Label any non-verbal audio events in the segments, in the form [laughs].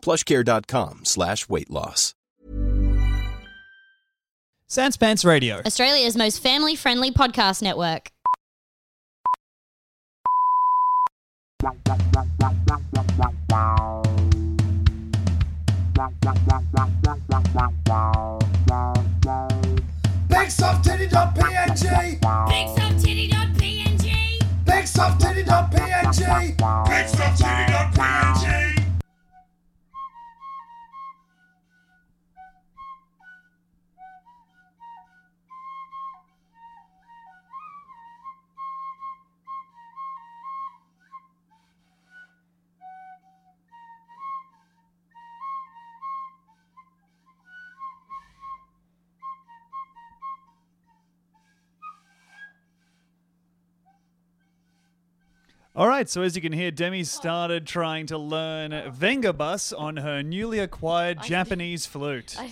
plushcare.com slash weight loss. Sans Pants Radio. Australia's most family friendly podcast network. BigSoftTitty.png BigSoftTitty.png BigSoftTitty.png BigSoftTitty.png All right, so as you can hear, Demi started trying to learn Vengabus on her newly acquired Japanese flute. [laughs]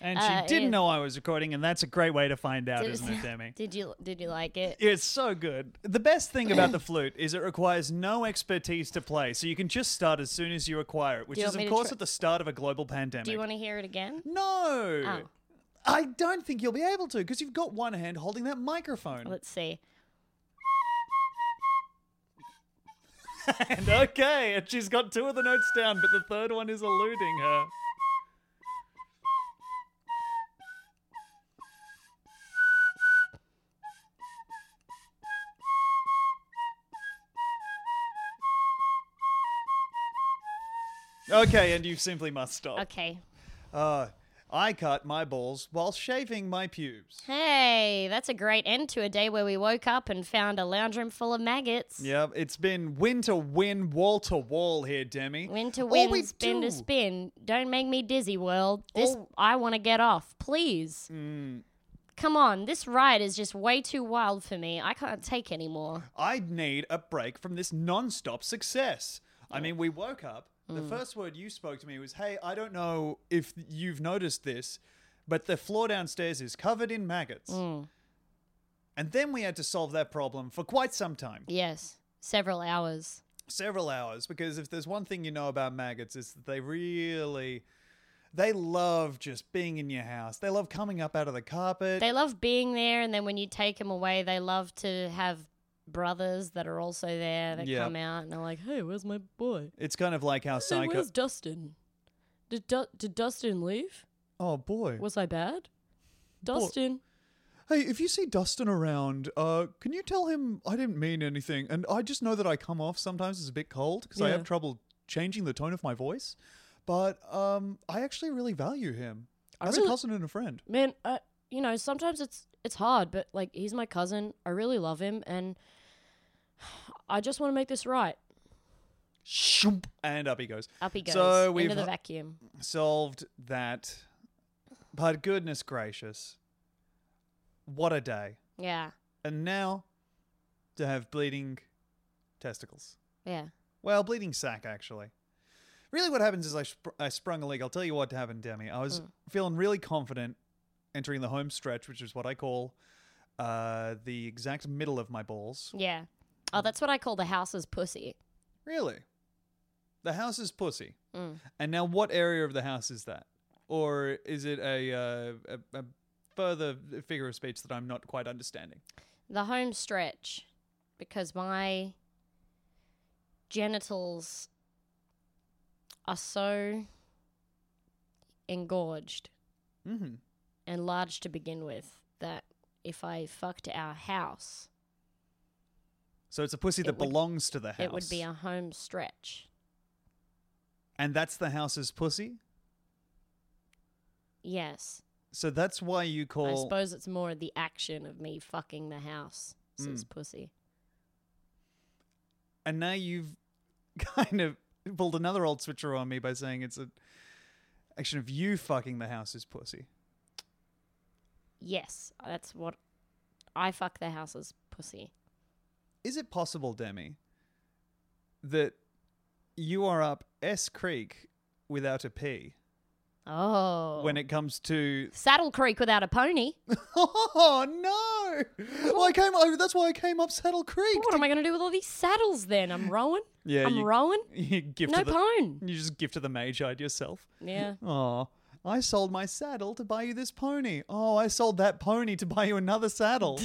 And she Uh, didn't yeah. know I was recording, and that's a great way to find out, isn't it, [laughs] Demi? Did you did you like it? It's so good. The best thing about the [laughs] flute is it requires no expertise to play, so you can just start as soon as you acquire it, which you is, want me of to course, tr- at the start of a global pandemic. Do you want to hear it again? No. Oh. I don't think you'll be able to because you've got one hand holding that microphone. Let's see. And okay, and she's got two of the notes down, but the third one is eluding her. Okay, and you simply must stop. Okay. Uh, I cut my balls while shaving my pubes. Hey, that's a great end to a day where we woke up and found a lounge room full of maggots. Yeah, it's been win to win, wall to wall here, Demi. Win to All win, we spin to spin. Don't make me dizzy, world. This All- I want to get off, please. Mm. Come on, this ride is just way too wild for me. I can't take anymore. I need a break from this non-stop success. I mean, we woke up. The Mm. first word you spoke to me was, "Hey, I don't know if you've noticed this, but the floor downstairs is covered in maggots." Mm. And then we had to solve that problem for quite some time, Yes, several hours. several hours, because if there's one thing you know about maggots, is that they really they love just being in your house. They love coming up out of the carpet. They love being there, and then when you take them away, they love to have brothers that are also there that Yeah. come out and they're like, "Hey, where's my boy? it's kind of like how Hey, psycho. where's Dustin? Did du- did Dustin leave? oh boy. Was I bad? Dustin, Hey, if you see Dustin around, uh, can you tell him I didn't mean anything? And I just know that I come off sometimes as a bit cold because I Yeah. have trouble changing the tone of my voice. But um, I actually really value him I as really- a cousin and a friend. man, uh, you know, sometimes it's it's hard, but like he's my cousin. I really love him, and I just want to make this right. Shoop, and up he goes. Up he goes So into we've the vacuum. solved that. But goodness gracious, what a day! Yeah, And now to have bleeding testicles. yeah. Well, bleeding sack, actually. Really, what happens is I, sp- I sprung a leak. I'll tell you what happened, Demi. I was feeling really confident entering the home stretch, which is what I call uh, the exact middle of my balls. Yeah. Oh, that's what I call the house's pussy. Really? The house is pussy. Mm. And now, what area of the house is that? Or is it a, uh, a, a further figure of speech that I'm not quite understanding? The home stretch, because my genitals are so engorged Mm-hmm. and large to begin with that if I fucked our house, So it's a pussy It that would- belongs to the house. it would be a home stretch. and that's the house's pussy? Yes. So that's why you call. I suppose it's more the action of me fucking the house. Says Mm. pussy. And now you've [laughs] kind of pulled another old switcher on me by saying it's a action of you fucking the house's pussy. Yes, that's what I fuck the house's pussy. Is it possible, Demi, that you are up S Creek without a P Oh. when it comes to? Saddle Creek without a pony. [laughs] Oh no! Well, I came. I, that's why I came up Saddle Creek. what am I going to do with all these saddles then? I'm rowing. Yeah, I'm you, rowing. [laughs] you give No to the, pone. You just give to the magi yourself. Yeah. [laughs] Oh, I sold my saddle to buy you this pony. Oh, I sold that pony to buy you another saddle.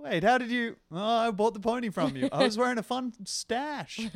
Wait, how did you? Oh, I bought the pony from you. I was [laughs] wearing a fun stash. [laughs]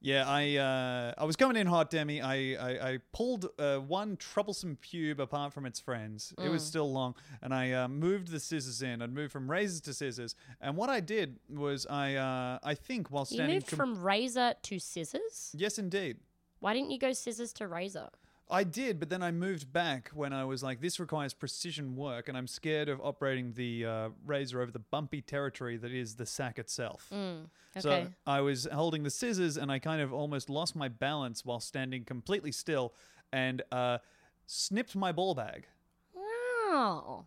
yeah, I uh, I was coming in hot, Demi. I I, I pulled uh, one troublesome pube apart from its friends. It Mm. was still long, and I uh, moved the scissors in. I'd moved from razors to scissors, and what I did was I uh, I think while You standing. moved com- from razor to scissors? yes, indeed. Why didn't you go scissors to razor? I did, but then I moved back when I was like, this requires precision work, and I'm scared of operating the uh, razor over the bumpy territory that is the sack itself. Mm, So. I was holding the scissors, and I kind of almost lost my balance while standing completely still, and uh, snipped my ball bag. Wow.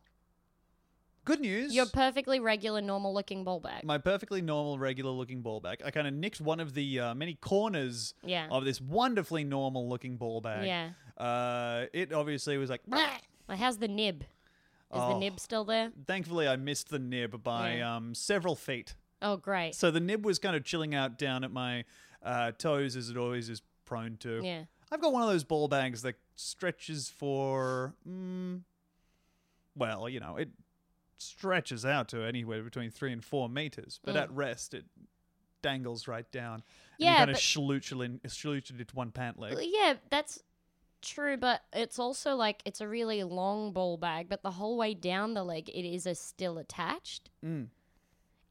Good news. Your perfectly regular, normal looking ball bag. my perfectly normal, regular looking ball bag. I kind of nicked one of the uh, many corners Yeah. of this wonderfully normal looking ball bag. Yeah. Uh, it obviously was like, Like, how's the nib? Is the Oh. nib still there? thankfully, I missed the nib by Yeah. um, several feet. Oh, great. So the nib was kind of chilling out down at my uh, toes, as it always is prone to. Yeah. I've got one of those ball bags that stretches for, mm, well, you know, it stretches out to anywhere between three and four meters, but Mm. at rest it dangles right down. And Yeah, you kind of but- it, in, schlooch it into one pant leg. Well, Yeah, that's true, but it's also like it's a really long ball bag, but the whole way down the leg, it is a still attached. Mm,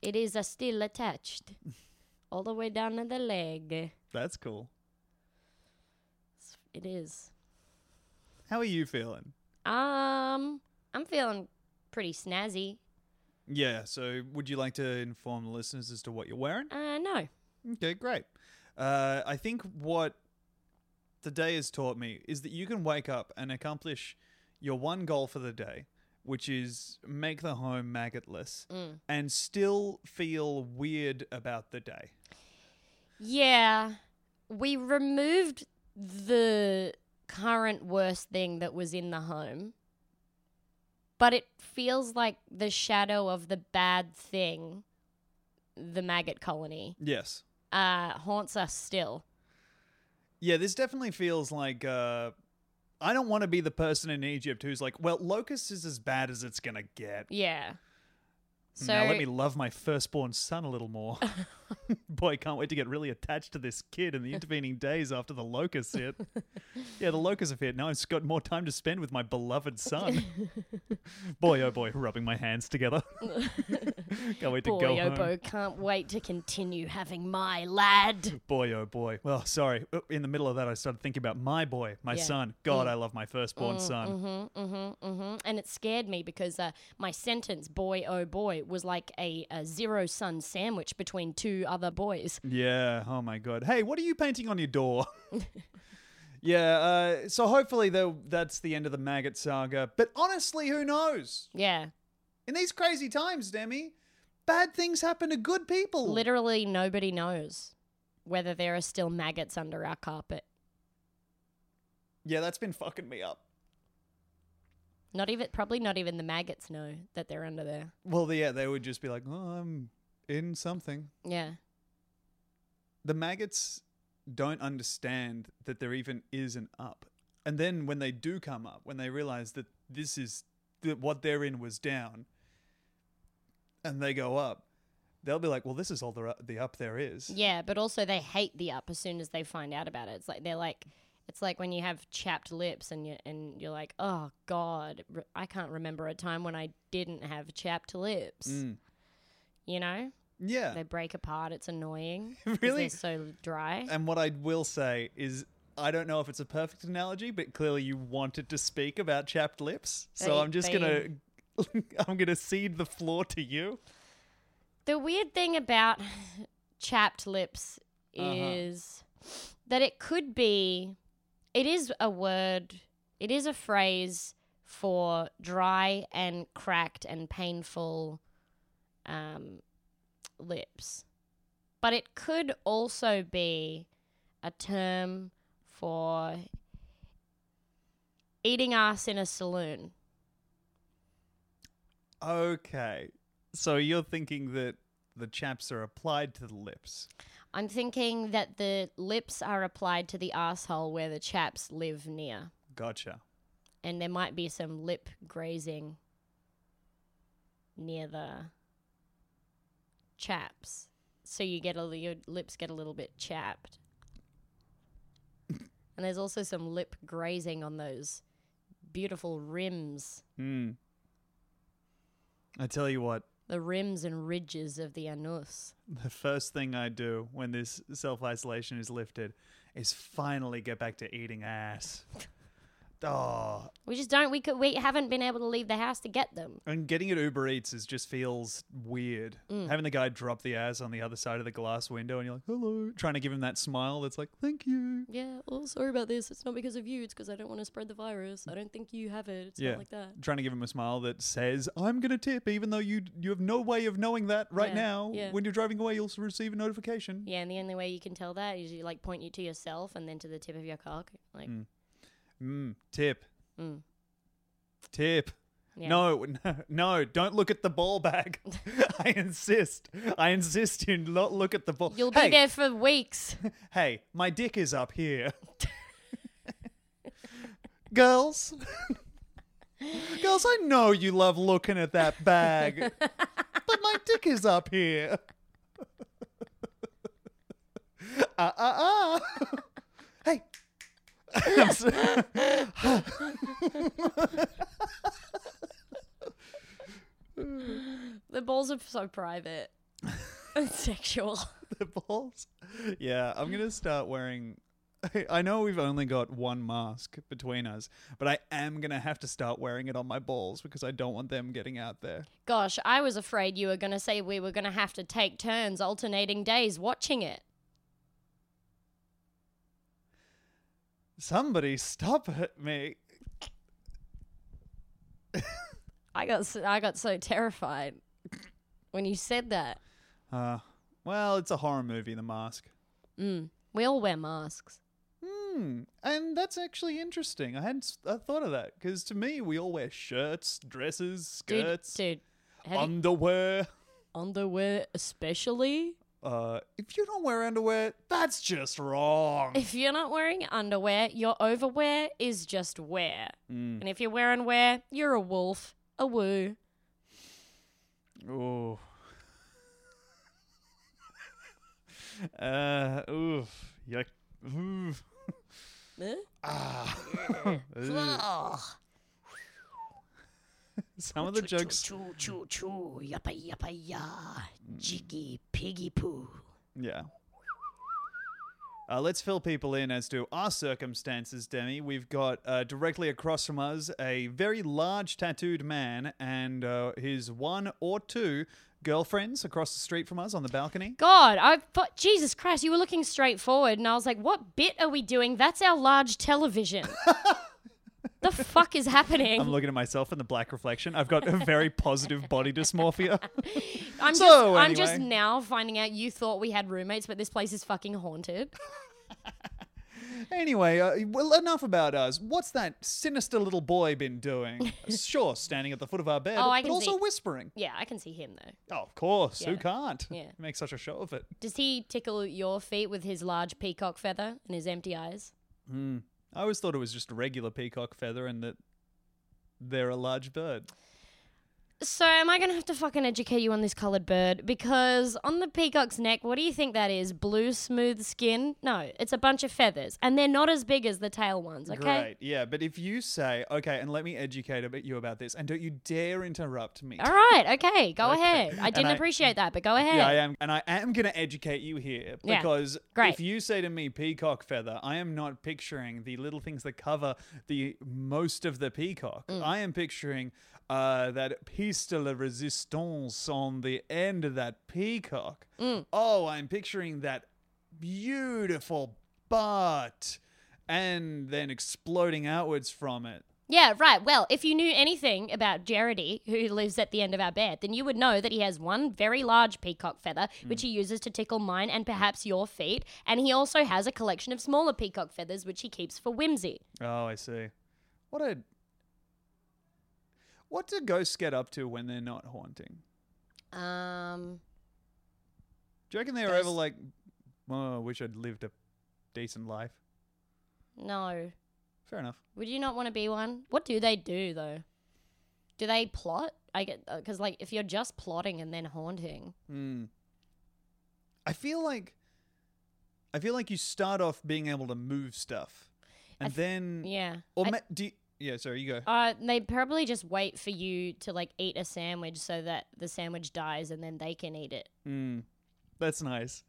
It is a still attached. [laughs] All the way down to the leg. that's cool. It's- It is. How are you feeling? Um, I'm feeling pretty snazzy. Yeah, so would you like to inform the listeners as to what you're wearing? Uh, no. Okay, great. Uh, I think what the day has taught me is that you can wake up and accomplish your one goal for the day, which is make the home maggotless, Mm. and still feel weird about the day. Yeah, we removed the current worst thing that was in the home, but it feels like the shadow of the bad thing, the maggot colony, Yes. uh, haunts us still. Yeah, this definitely feels like uh, I don't want to be the person in Egypt who's like, well, locust is as bad as it's gonna get. Yeah. So now let me love my firstborn son a little more. [laughs] [laughs] Boy, can't wait to get really attached to this kid in the intervening days after the locusts hit. [laughs] yeah, the locusts have hit. Now I've got more time to spend with my beloved son. [laughs] boy, oh boy, rubbing my hands together. can't wait to boy, go oh home. boy, can't wait to continue having my lad. Boy, oh boy. Well, sorry. Uh, In the middle of that, I started thinking about my boy, my Yeah. son. God, I love my firstborn son. Mm-hmm, mm-hmm, mm-hmm. And it scared me because uh, my sentence, boy, oh boy, was like a, a zero sun sandwich between two other boys. Yeah. Oh my god. Hey, what are you painting on your door? [laughs] yeah. Uh, so hopefully, that's the end of the maggot saga. But honestly, who knows? Yeah. In these crazy times, Demi, bad things happen to good people. Literally nobody knows whether there are still maggots under our carpet. yeah, that's been fucking me up. Not even, probably not even the maggots know that they're under there. Well, yeah, they would just be like, "Oh, I'm in something." Yeah. The maggots don't understand that there even is an up. And then when they do come up, when they realize that this is that what they're in was down, and they go up, they'll be like, "Well, this is all the the up there is." Yeah, but also they hate the up as soon as they find out about it. It's like they're like, it's like when you have chapped lips and you and you're like, oh god, I can't remember a time when I didn't have chapped lips. Mm. You know, Yeah. they break apart. It's annoying. [laughs] Really? they're so dry. And what I will say is, I don't know if it's a perfect analogy, but clearly you wanted to speak about chapped lips, so They- I'm just gonna, [laughs] I'm gonna cede the floor to you. The weird thing about chapped lips Uh-huh. is that it could be, it is a word, it is a phrase for dry and cracked and painful um, lips. But it could also be a term for eating ass in a saloon. Okay, so you're thinking that the chaps are applied to the lips. I'm thinking that the lips are applied to the asshole where the chaps live near, Gotcha. and there might be some lip grazing near the chaps, so you get a your lips get a little bit chapped. and there's also some lip grazing on those beautiful rims, Hmm. I tell you what, the rims and ridges of the anus. the first thing I do when this self isolation is lifted is finally get back to eating ass. [laughs] Oh, We just don't. We could. We haven't been able to leave the house to get them. and getting it Uber Eats is just feels weird. Mm. Having the guy drop the ass on the other side of the glass window, and you're like, "Hello," trying to give him that smile that's like, "Thank you." Yeah, oh, sorry about this. It's not because of you. It's because I don't want to spread the virus. I don't think you have it. It's Yeah. not like that. Trying to give him a smile that says, "I'm gonna tip," even though you you have no way of knowing that right Yeah, now. yeah. When you're driving away, you'll receive a notification. Yeah, and the only way you can tell that is you like point you to yourself and then to the tip of your cock. Like, Mm. Mm, tip. Mm. Tip. yeah. No, [laughs] no, no, don't look at the ball bag. [laughs] [laughs] I insist. I insist you not look at the ball. You'll hey, be there for weeks. Hey, my dick is up here. Girls. Girls, I know you love looking at that bag, but my dick is up here. Ah, ah, ah. The balls are so private [laughs] and sexual. the balls. Yeah, I'm gonna start wearing. I know we've only got one mask between us, but I am gonna have to start wearing it on my balls because I don't want them getting out there. Gosh, I was afraid you were going to say we were going to have to take turns alternating days watching it. Somebody stop it, me. I got so, I got so terrified when you said that. Uh, well, it's a horror movie, The Mask. Mm. We all wear masks. Hmm, and that's actually interesting. I hadn't I thought of that because to me, we all wear shirts, dresses, skirts, dude, you- underwear. underwear especially? Uh, if you don't wear underwear, that's just wrong. If you're not wearing underwear, your overwear is just wear. Mm. And if you're wearing wear, you're a wolf. A woo. Oh. uh, oof. Yuck. Oof. Ah. [laughs] Ugh. Some of the jokes. Choo choo choo. Yappa yappa ya. Jiggy piggy poo. Yeah. Uh, let's fill people in as to our circumstances, Demi. We've got uh, directly across from us a very large tattooed man and uh, his one or two girlfriends across the street from us on the balcony. God, I thought, Jesus Christ, you were looking straight forward, and I was like, what bit are we doing? That's our large television. [laughs] the fuck is happening? I'm looking at myself in the black reflection. I've got a very [laughs] positive body dysmorphia. I'm So, just I'm just anyway. now finding out you thought we had roommates, but this place is fucking haunted. [laughs] Anyway, uh, well, enough about us. What's that sinister little boy been doing? [laughs] sure, standing at the foot of our bed, Oh, I but can also see- whispering. Yeah, I can see him though. Oh, of course. Who Yeah. can't? Yeah. Make such a show of it. Does he tickle your feet with his large peacock feather and his empty eyes? I always thought it was just a regular peacock feather and that they're a large bird. So, am I going to have to fucking educate you on this coloured bird? Because on the peacock's neck, what do you think that is? Blue, smooth skin? No, it's a bunch of feathers. And they're not as big as the tail ones, okay? Great. Yeah, but if you say, okay, and let me educate a you about this, and don't you dare interrupt me. All right, okay, go [laughs] Okay. ahead. I And didn't I- appreciate that, but go ahead. Yeah, I am, and I am going to educate you here Yeah, because great. if you say to me peacock feather, I am not picturing the little things that cover the most of the peacock. Mm. I am picturing uh, that piece de la resistance on the end of that peacock. Mm. Oh, I'm picturing that beautiful butt, and then exploding outwards from it. Yeah, right. Well, if you knew anything about Jerody, who lives at the end of our bed, then you would know that he has one very large peacock feather, which he uses to tickle mine and perhaps your feet. And he also has a collection of smaller peacock feathers, which he keeps for whimsy. Oh, I see. What a. What do ghosts get up to when they're not haunting? Um, Do you reckon they were ever like, oh, I wish I'd lived a decent life? no. Fair enough. Would you not want to be one? What do they do though? Do they plot? I get because like if you're just plotting and then haunting, Hmm. I feel like. I feel like you start off being able to move stuff, and th- then yeah. or I- ma- do you, yeah. Sorry, you go. Uh, they probably just wait for you to like eat a sandwich so that the sandwich dies and then they can eat it. Hmm. That's nice.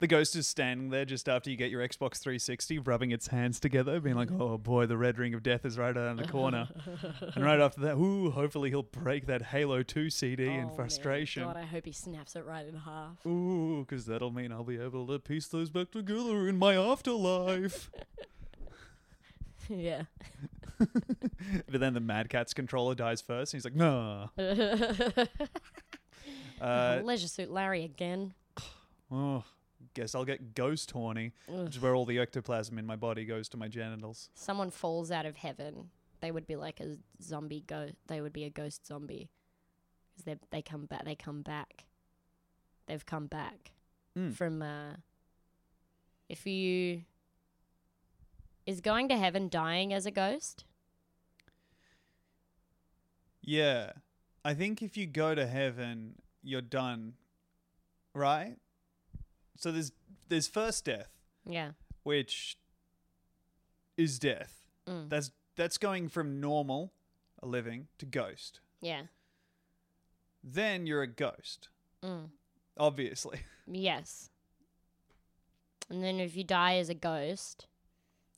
The ghost is standing there just after you get your Xbox 360, rubbing its hands together, being like, "Oh boy, the red ring of death is right around the corner." [laughs] and right after that, ooh, hopefully he'll break that Halo 2 CD Oh, in man. frustration. God, I hope he snaps it right in half. Ooh, because that'll mean I'll be able to piece those back together in my afterlife. [laughs] yeah. [laughs] but then the Mad Catz controller dies first, and he's like, nah. [laughs] Uh, Leisure Suit Larry again. oh, guess I'll get ghost horny, which is where all the ectoplasm in my body goes to my genitals. Someone falls out of heaven. They would be like a zombie ghost. They would be a ghost zombie. Because they they come back. They come back. They've come back Mm. from. Uh, if you is going to heaven dying as a ghost. Yeah. I think if you go to heaven, you're done. Right? So there's there's first death, Yeah. which is death. Mm. That's that's going from normal, a living, to ghost. Yeah. Then you're a ghost, Mm. obviously. [laughs] Yes. And then if you die as a ghost,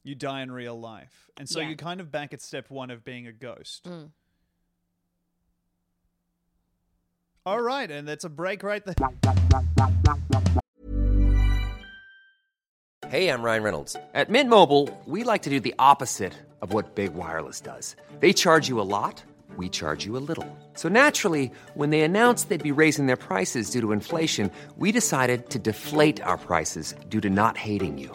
You die in real life. And so Yeah. you're kind of back at step one of being a ghost. Mm. All right, and that's a break right there. Hey, I'm Ryan Reynolds. At Mint Mobile, we like to do the opposite of what Big Wireless does. They charge you a lot, we charge you a little. So naturally, when they announced they'd be raising their prices due to inflation, we decided to deflate our prices due to not hating you.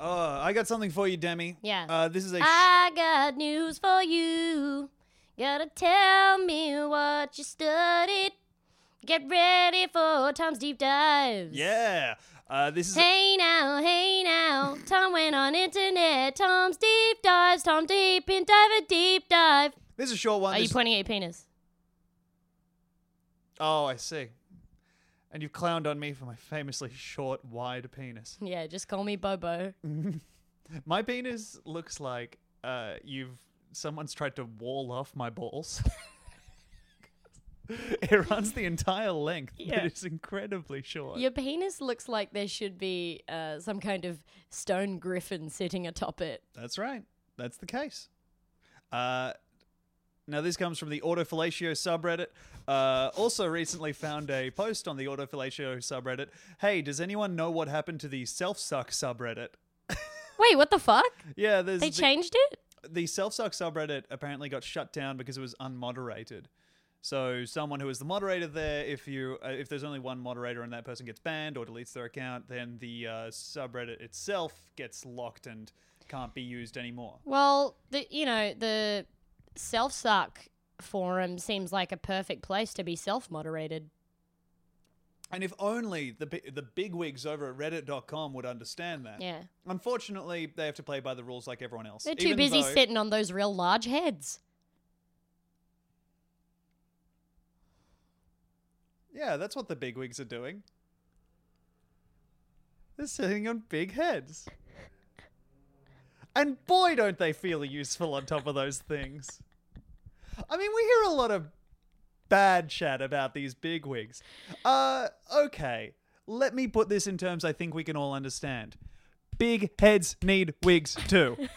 Oh, I got something for you, Demi. Yeah. Uh, this is a. sh- I got news for you. Gotta tell me what you studied. Get ready for Tom's deep dives. yeah. Uh, this is. Hey now, hey now. Tom went on internet. Tom's deep dives. Tom deep in dive a deep dive. This is a short one. Are you This- pointing at your penis? oh, I see. And you've clowned on me for my famously short, wide penis. [laughs] Yeah, just call me Bobo. [laughs] My penis looks like uh, you've someone's tried to wall off my balls. [laughs] it runs the entire length, Yeah. but it's incredibly short. Your penis looks like there should be uh, some kind of stone griffin sitting atop it. That's right. that's the case. Uh, now, this comes from the Autofellatio subreddit. Uh, also, recently found a post on the Autofellatio subreddit. Hey, does anyone know what happened to the self suck subreddit? [laughs] Wait, what the fuck? Yeah, there's They the, changed it? the self suck subreddit apparently got shut down because it was unmoderated. So someone who is the moderator there, if you uh, if there's only one moderator and that person gets banned or deletes their account, then the uh, subreddit itself gets locked and can't be used anymore. Well, the you know the self suck forum seems like a perfect place to be self moderated. And if only the the bigwigs over at Reddit.com would understand that. Yeah, Unfortunately, they have to play by the rules like everyone else. they're too even busy though- sitting on those real large heads. Yeah, that's what the bigwigs are doing. They're sitting on big heads. And boy, don't they feel useful on top of those things. I mean, we hear a lot of bad chat about these bigwigs. Uh, okay. Let me put this in terms I think we can all understand. Big heads need wigs too. [laughs]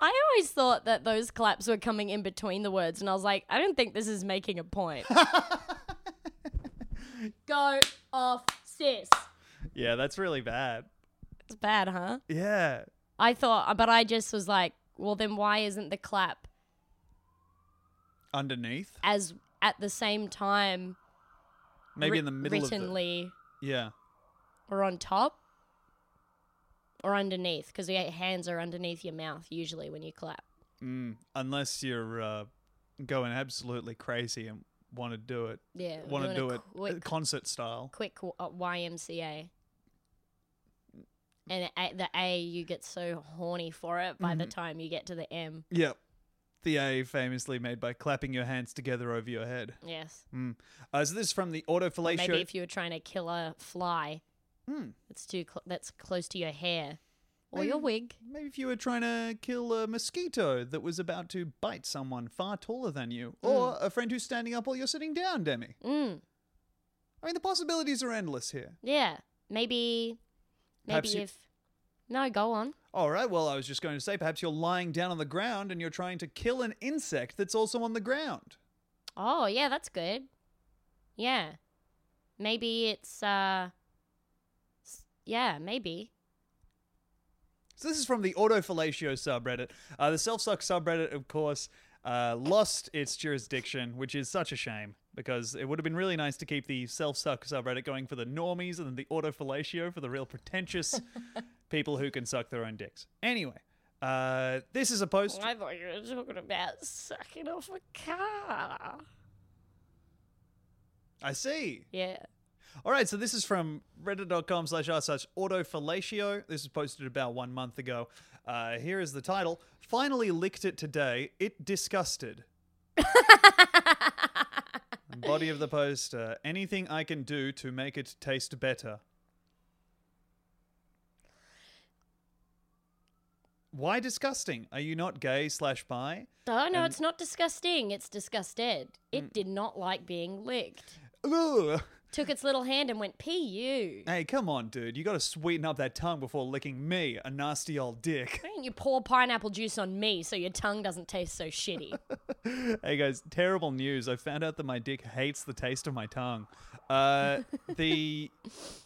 I always thought that those claps were coming in between the words, and I was like, I don't think this is making a point. [laughs] Go off, sis. yeah, that's really bad. It's bad, huh? Yeah. I thought, but I just was like, well, then why isn't the clap Underneath. as at the same time Maybe writ- in the middle of writtenly the. Yeah. or on top or underneath? Because your hands are underneath your mouth usually when you clap. Mm, unless you're uh, going absolutely crazy and want to do it. Yeah, Want to do it quick- concert style. Quick uh, YMCA. And a, the A, you get so horny for it by Mm-hmm. the time you get to the M. Yep. The A famously made by clapping your hands together over your head. Yes. Mm. Uh, so this is from the Or autofellatio. maybe if you were trying to kill a fly Hmm. that's too cl- that's close to your hair or your wig. Maybe if you were trying to kill a mosquito that was about to bite someone far taller than you, or a friend who's standing up while you're sitting down, Demi. Mm. I mean, the possibilities are endless here. Yeah. Maybe. Maybe Perhaps you- if. No, go on. All right, well, I was just going to say perhaps you're lying down on the ground and you're trying to kill an insect that's also on the ground. Oh, yeah, that's good. Yeah. Maybe it's, uh. s- Yeah, maybe. So this is from the Autofellatio subreddit. Uh, the self-suck subreddit, of course, uh, lost its jurisdiction, which is such a shame because it would have been really nice to keep the self-suck subreddit going for the normies and then the Autofellatio for the real pretentious [laughs] people who can suck their own dicks. Anyway, uh, this is a post. I thought you were talking about sucking off a car. I see. Yeah. All right, so this is from reddit.com slash r slash autofellatio. This was posted about one month ago. Uh, here is the title. Finally licked it today. It disgusted. [laughs] Body of the post. Uh, anything I can do to make it taste better. Why disgusting? Are you not gay slash bi? Oh, no, And- it's not disgusting. It's disgusted. It did not like being licked. Ugh. Took its little hand and went, pee you. Hey, come on, dude. You gotta sweeten up that tongue before licking me, a nasty old dick. Why don't you pour pineapple juice on me so your tongue doesn't taste so shitty? [laughs] hey guys, terrible news. I found out that my dick hates the taste of my tongue. Uh, [laughs] the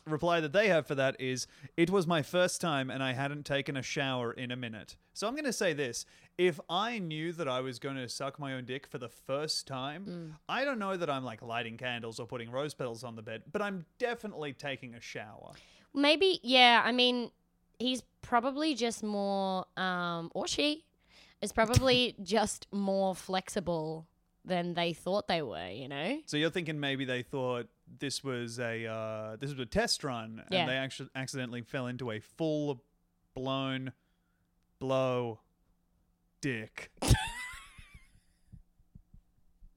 reply that they have for that is It was my first time and I hadn't taken a shower in a minute. So I'm going to say this. If I knew that I was going to suck my own dick for the first time, I don't know that I'm like lighting candles or putting rose petals on the bed, but I'm definitely taking a shower. Maybe, yeah, I mean, he's probably just more, um, or she is probably [laughs] just more flexible than they thought they were, you know? So you're thinking maybe they thought this was a uh, this was a test run, Yeah. and they actually accidentally fell into a full blown blow dick. [laughs]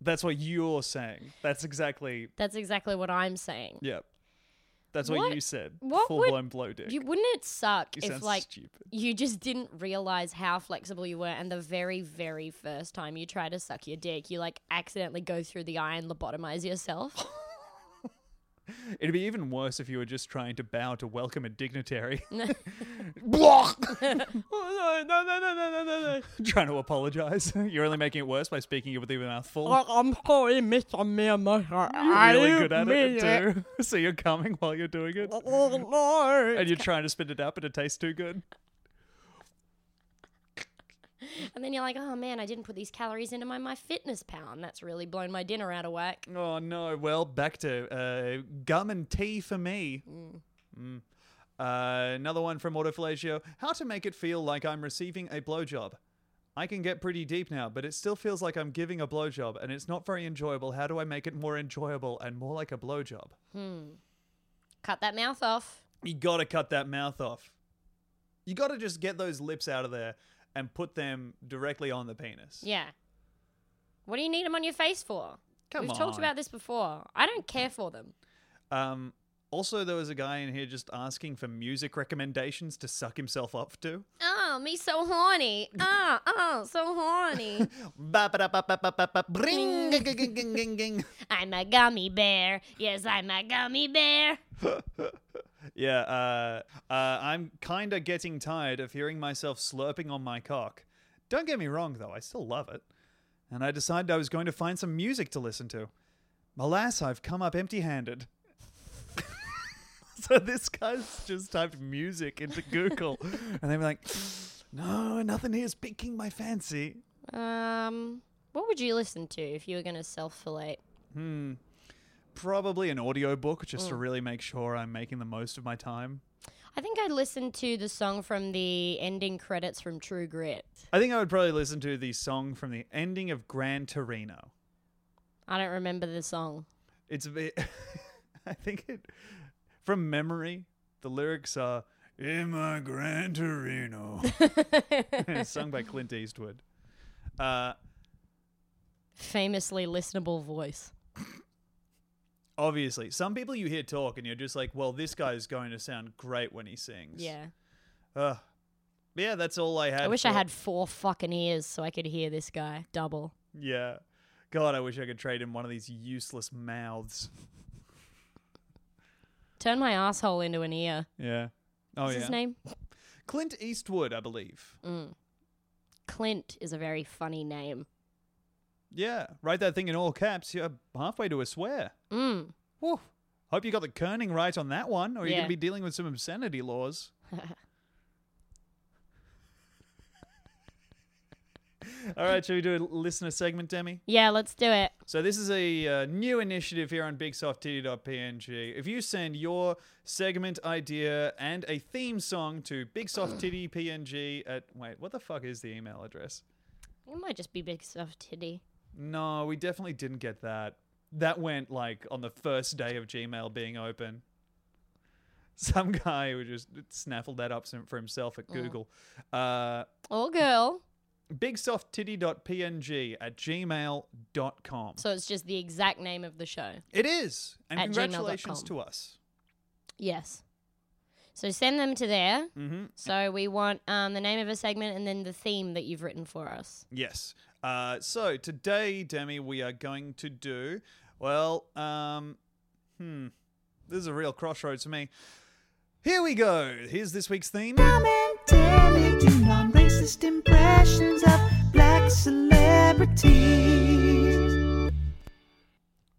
That's what you're saying. That's exactly That's exactly what I'm saying. yep. That's what, What- you said. what full would- blown blow dick. You wouldn't it suck You if like stupid. you just didn't realize how flexible you were and the very very first time you try to suck your dick you like accidentally go through the eye and lobotomize yourself? [laughs] It'd be even worse if you were just trying to bow to welcome a dignitary. [laughs] [laughs] [laughs] Oh, no, no, no, no, no, no, no. trying to apologize. You're only making it worse by speaking it with your mouth full. I'm sorry, Mr. Miyamoto. You're really good at it too. so you're coming while you're doing it. Oh, no. And you're trying to spit it out, but it tastes too good. [laughs] And then you're like, oh man, I didn't put these calories into my my fitness pal, and that's really blown my dinner out of whack. Oh no! Well, back to uh, gum and tea for me. Mm. Uh, another one from Autofellatio. How to make it feel like I'm receiving a blowjob. I can get pretty deep now, but it still feels like I'm giving a blowjob, and it's not very enjoyable. How do I make it more enjoyable and more like a blowjob? Hmm. Cut that mouth off. You gotta cut that mouth off. You gotta just get those lips out of there and put them directly on the penis. Yeah. What do you need them on your face for? Come We've on. talked about this before. I don't care for them. Um, also, there was a guy in here just asking for music recommendations to suck himself up to. Oh, me so horny. Ah, oh, so horny. [laughs] Ba-ba-da-ba-ba-ba-ba, bring, ging, ging, ging, ging, ging. [laughs] I'm a gummy bear. Yes, I'm a gummy bear. [laughs] Yeah, uh, uh, I'm kind of getting tired of hearing myself slurping on my cock. Don't get me wrong, though, I still love it. And I decided I was going to find some music to listen to. Alas, I've come up empty handed. [laughs] so this guy's just typed music into Google. and they were like, no, nothing here's piquing my fancy. Um, what would you listen to if you were going to self fillet? Hmm. Probably an audiobook just to really make sure I'm making the most of my time. I think I'd listen to the song from the ending credits from True Grit. I think I would probably listen to the song from the ending of Gran Torino. I don't remember the song. It's a bit. [laughs] I think it. From memory, the lyrics are "In my Gran Torino," [laughs] sung by Clint Eastwood. Uh, Famously listenable voice. [laughs] obviously, some people you hear talk and you're just like, "Well, this guy's going to sound great when he sings." Yeah. Uh, yeah, that's all I had. I wish I had four fucking ears so I could hear this guy double. Yeah. God, I wish I could trade in one of these useless mouths. Turn my asshole into an ear. Yeah. Oh What's yeah. his name? Clint Eastwood, I believe. Clint is a very funny name. Yeah. Write that thing in all caps. You're halfway to a swear. Mm. Whew. Hope you got the kerning right on that one, or you're Yeah. going to be dealing with some obscenity laws. [laughs] All right, shall we do a listener segment, Demi? Yeah, let's do it. So this is a uh, new initiative here on BigSoftTitty.png. If you send your segment idea and a theme song to BigSoftTittyPNG at wait, what the fuck is the email address? It might just be big stuff titty. No, we definitely didn't get that. That went like on the first day of Gmail being open. [laughs] Some guy who just snaffled that up for himself at Google. Uh, Or girl. BigSoftTitty.png at gmail.com. So it's just the exact name of the show. It is. And At congratulations gmail.com. to us. Yes. So send them to there. Mm-hmm. So we want um, the name of a segment and then the theme that you've written for us. Yes. Uh, so today, Demi, we are going to do, well, um, hmm, this is a real crossroads for me. Here we go. Here's this week's theme. And Tammy do non-racist impressions of black celebrities.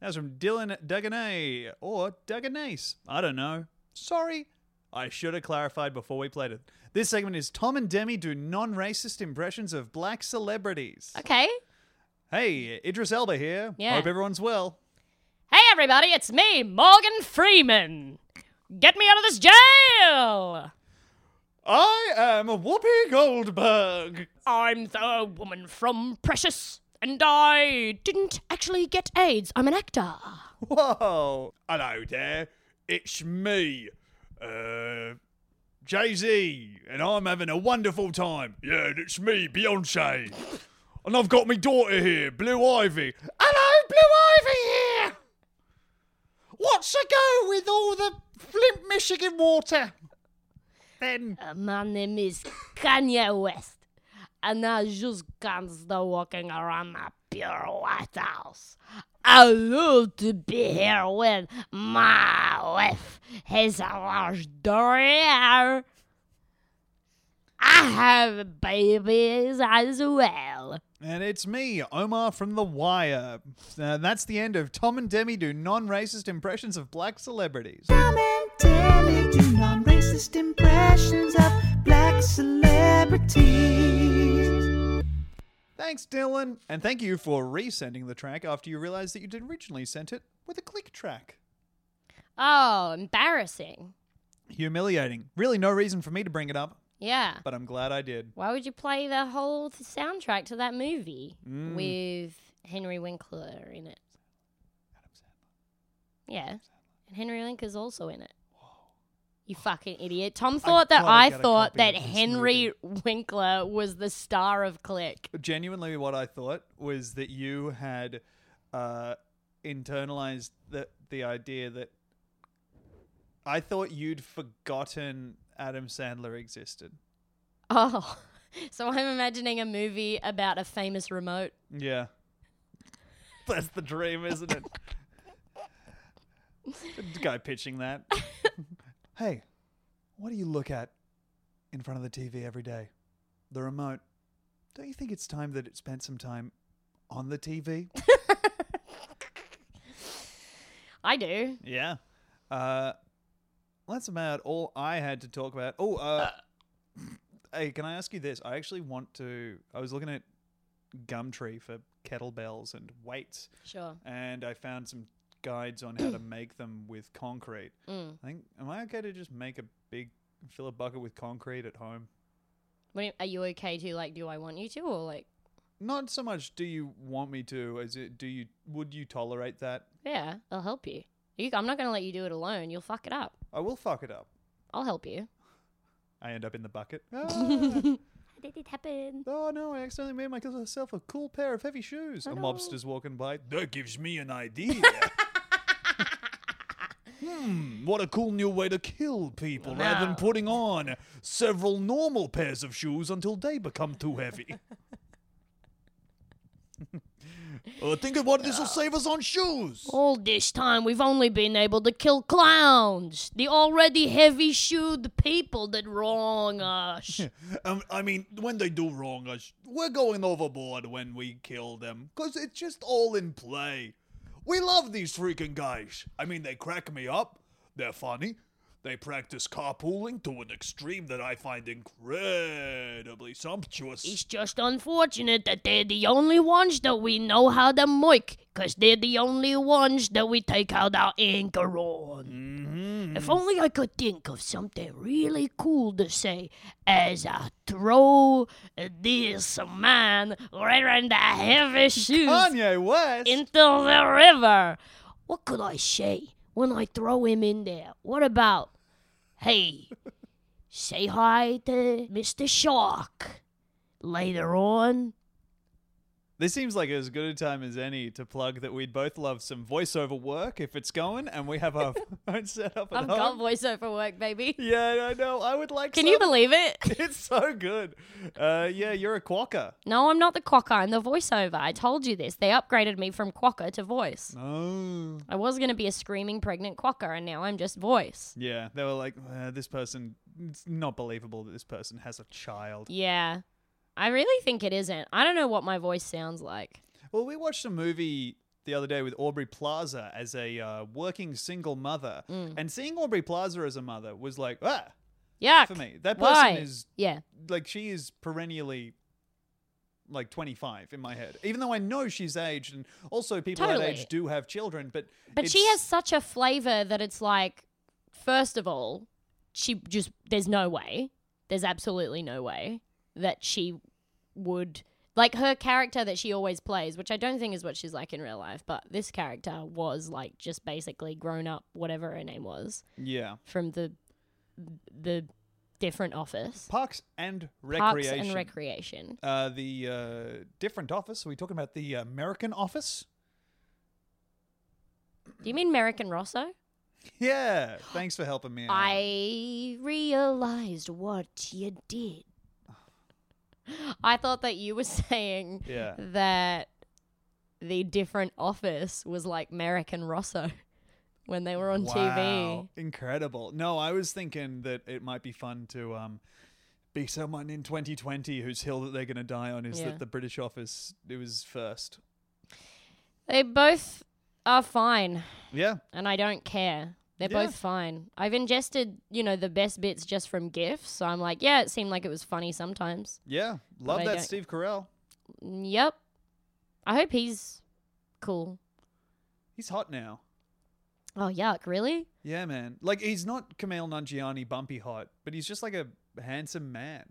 That's from Dylan Dagonet or Dagonace. I don't know. Sorry. I should have clarified before we played it. This segment is Tom and Demi do non racist impressions of black celebrities. Okay. Hey, Idris Elba here. Yeah. Hope everyone's well. Hey, everybody, it's me, Morgan Freeman. Get me out of this jail. I am Whoopi Goldberg. I'm the woman from Precious, and I didn't actually get AIDS. I'm an actor. Whoa. Hello there. It's me, uh, Jay Z, and I'm having a wonderful time. Yeah, and it's me, Beyonce. And I've got my daughter here, Blue Ivy. Hello, Blue Ivy here. What's a go with all the Flint, Michigan water? Then, Uh, my name is Kanye West. and I just can't stop walking around my pure White House. I love to be here with my wife has a large derriere. I have babies as well. And it's me, Omar from The Wire. Uh, that's the end of Tom and Demi do non racist impressions of black celebrities. Tom and Demi do non-racist impressions of black celebrities. Thanks, Dylan. And thank you for resending the track after you realized that you did originally sent it with a click track. Oh, embarrassing. Humiliating. Really, no reason for me to bring it up, Yeah. but I'm glad I did. Why would you play the whole th- soundtrack to that movie Mm. with Henry Winkler in it? Yeah. And Henry Winkler's also in it. You fucking idiot. Tom thought that gotta I get a thought copy that of this Henry Winkler was the star of Click. Genuinely, what I thought was that you had uh, internalized the, the idea that I thought you'd forgotten Adam Sandler existed. Oh. [laughs] So I'm imagining a movie about a famous remote. Yeah. That's the dream, isn't it? [laughs] the guy pitching that. Hey, what do you look at in front of the TV every day? The remote. Don't you think it's time that it spent some time on the TV? [laughs] I do. yeah. Uh, that's about all I had to talk about. Oh, uh, [clears throat] hey, can I ask you this? I actually want to. I was looking at Gumtree for kettlebells and weights. Sure. and I found some guides on how to make them with concrete. [clears throat] Mm. I think, am I okay to just make a big, fill a bucket with concrete at home? What are you okay to like? Do I want you to, or like? Not so much. Do you want me to? As it, do you? Would you tolerate that? Yeah, I'll help you. you. I'm not gonna let you do it alone. You'll fuck it up. I will fuck it up. I'll help you. I end up in the bucket. [laughs] [laughs] Ah. How did it happen? oh no! I accidentally made myself a cool pair of heavy shoes. Oh, a no. mobster's walking by. That gives me an idea. [laughs] Hmm, what a cool new way to kill people rather than putting on several normal pairs of shoes until they become too heavy. [laughs] [laughs] uh, think of what this will save us on shoes. All this time, we've only been able to kill clowns, the already heavy shoed people that wrong us. [laughs] Um, I mean, when they do wrong us, we're going overboard when we kill them, because it's just all in play. We love these freaking guys. I mean, they crack me up. They're funny. They practice carpooling to an extreme that I find incredibly sumptuous. it's just unfortunate that they're the only ones that we know how to moik, because they're the only ones that we take out our anchor on. Mm-hmm. If only I could think of something really cool to say as I throw this man wearing the heavy shoes Kanye West. into the river. What could I say when I throw him in there? What about, hey, say hi to Mr. Shark later on? This seems like as good a time as any to plug that we'd both love some voiceover work if it's going, and we have our [laughs] [laughs] own setup at home. I've got voiceover work, baby. [laughs] Yeah, I know. I would like. Some Can you believe it? It's so good. Uh, yeah, you're a quacker. No, I'm not the quokka. I'm the voiceover. I told you this. They upgraded me from quokka to voice. Oh. I was going to be a screaming pregnant quokka, and now I'm just voice. Yeah, they were like, uh, this person. It's not believable that this person has a child. Yeah. I really think it isn't. I don't know what my voice sounds like. Well, we watched a movie the other day with Aubrey Plaza as a uh, working single mother, Mm. and seeing Aubrey Plaza as a mother was like, ah, Yuck. for me. That person Why? is Yeah. like she is perennially like 25 in my head even though i know she's aged and also people that age do have children but But she has such a flavor that it's like, first of all, she just, there's no way, there's absolutely no way that she would, like her character that she always plays, which I don't think is what she's like in real life, but this character was like just basically grown up, whatever her name was, yeah from the, the different office. parks and Recreation. Parks and Recreation. uh, the uh, different office are we talking about the american office Do you mean Merrick and Rosso? yeah thanks for helping me out. I realized what you did. I thought that you were [laughs] saying Yeah. that the different office was like Merrick and Rosso when they were on TV. Wow, incredible. No, I was thinking that it might be fun to um, be someone in 2020 whose hill that they're going to die on is Yeah. that the British office it was first. They both are fine, Yeah, and I don't care. They're Yeah. both fine. I've ingested, you know, the best bits just from GIFs, so I'm like, yeah, it seemed like it was funny sometimes. yeah. Love that don't- Steve Carell. Mm, Yep. I hope he's cool. He's hot now. Oh, yuck, really? Yeah, man. Like he's not Kumail Nanjiani bumpy hot, but he's just like a handsome man.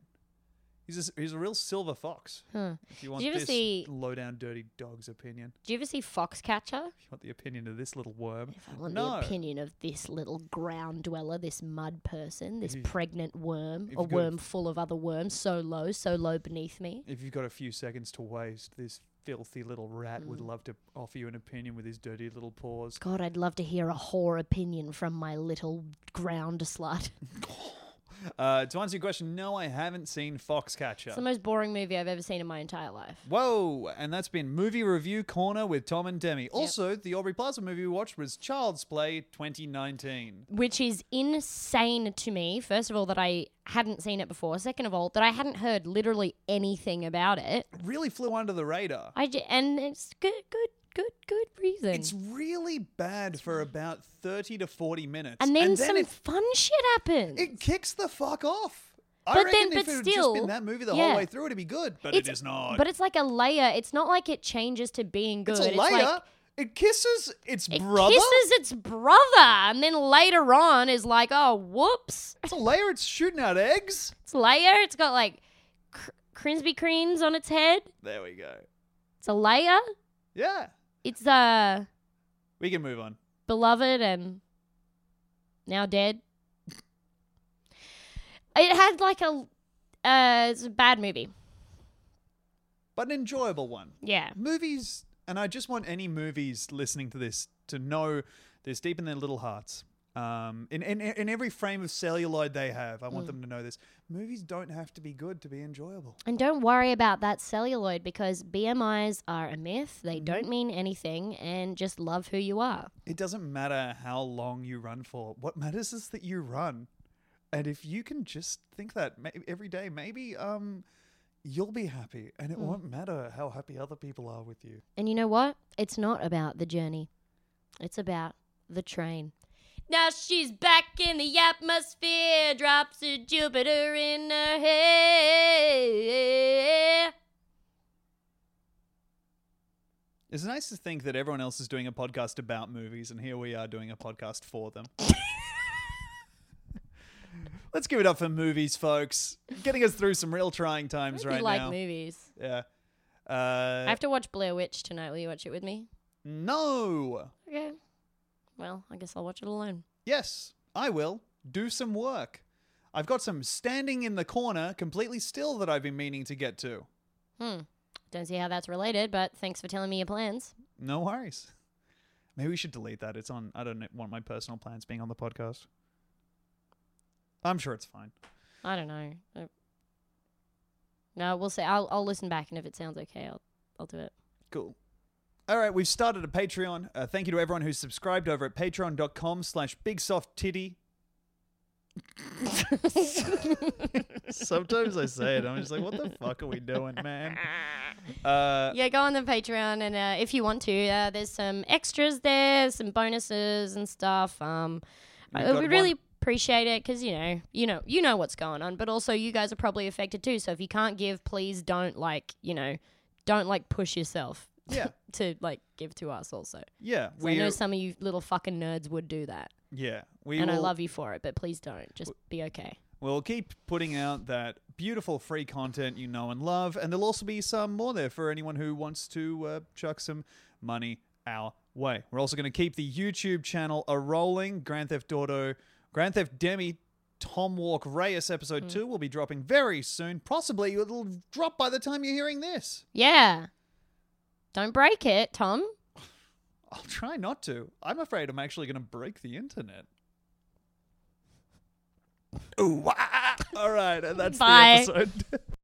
He's a, he's a real silver fox. Huh. If you want you ever this see- low down dirty dog's opinion, Do you ever see Foxcatcher? if you want the opinion of this little worm, If I want no. the opinion of this little ground dweller, this mud person, this you- pregnant worm, if a you go- worm full of other worms, so low, so low beneath me. If you've got a few seconds to waste, this filthy little rat would hmm. love to offer you an opinion with his dirty little paws. God, I'd love to hear a whore opinion from my little ground slut. [laughs] Uh, to answer your question, no, I haven't seen Foxcatcher. It's the most boring movie I've ever seen in my entire life. Whoa! And that's been Movie Review Corner with Tom and Demi. Also, the Aubrey Plaza movie we watched was Child's Play 2019. Which is insane to me. First of all, that I hadn't seen it before. Second of all, that I hadn't heard literally anything about it. Really flew under the radar. I j- and it's good, good, good, good reason. It's really bad for about 30 to 40 minutes. and then some it, fun shit happens. it kicks the fuck off. I But reckon then- if but it had just been that movie the yeah. whole way through, it'd be good. But it is not. But it's like a layer. It's not like it changes to being good. it's a layer. like it kisses its brother. it brother. kisses its brother, and then later on is like, oh, whoops. It's a layer. It's shooting out eggs. It's a layer. It's got like cr- Krispy Kremes on its head. There we go. It's a layer. Yeah. It's uh We can move on. beloved and now dead. It had like a uh, it's a bad movie. But an enjoyable one. Yeah. movies, and I just want any movies listening to this to know this deep in their little hearts. Um, in, in in every frame of celluloid they have, I want Mm. them to know this. Movies don't have to be good to be enjoyable. And don't worry about that celluloid because BMIs are a myth. They Mm-hmm. don't mean anything and just love who you are. It doesn't matter how long you run for. What matters is that you run. And if you can just think that every day, maybe um, you'll be happy, and it Mm. won't matter how happy other people are with you. And you know what? It's not about the journey. It's about the train. Now she's back in the atmosphere, drops of Jupiter in her hair. It's nice to think that everyone else is doing a podcast about movies, and here we are doing a podcast for them. [laughs] Let's give it up for movies, folks. Getting us through some real trying times I right like now. movies. Yeah. Uh, I have to watch Blair Witch tonight. Will you watch it with me? no. Well, I guess I'll watch it alone. Yes, I will. Do some work. I've got some standing in the corner, completely still, that I've been meaning to get to. Hmm. Don't see how that's related, but thanks for telling me your plans. No worries. Maybe we should delete that. It's on. I don't want my personal plans being on the podcast. I'm sure it's fine. I don't know. Uh, No, we'll see. I'll I'll listen back, and if it sounds okay, I'll I'll do it. Cool. All right, we've started a Patreon. Uh, thank you to everyone who's subscribed over at patreon.com slash bigsofttitty. [laughs] Sometimes I say it, I'm just like, what the fuck are we doing, man? [laughs] Uh, yeah, go on the Patreon, and uh, if you want to, uh, there's some extras there, some bonuses and stuff. Um, We've I got really one- appreciate it because you know, you know, you know what's going on, but also you guys are probably affected too. So if you can't give, please don't like, you know, don't like push yourself. Yeah. [laughs] to like give to us also. yeah, 'Cause I know some of you little fucking nerds would do that, yeah, we and I will- love you for it. But please don't. Just be okay. We'll keep putting out that beautiful free content you know and love, and there'll also be some more there for anyone who wants to uh, chuck some money our way. We're also going to keep the YouTube channel a rolling. Grand Theft Auto, Grand Theft Demi, Tom Walk Reyes episode two will be dropping very soon. Possibly it'll drop by the time you're hearing this. Yeah. Don't break it, Tom. I'll try not to. I'm afraid I'm actually going to break the internet. Ooh, wah. All right, and that's Bye. the episode. [laughs]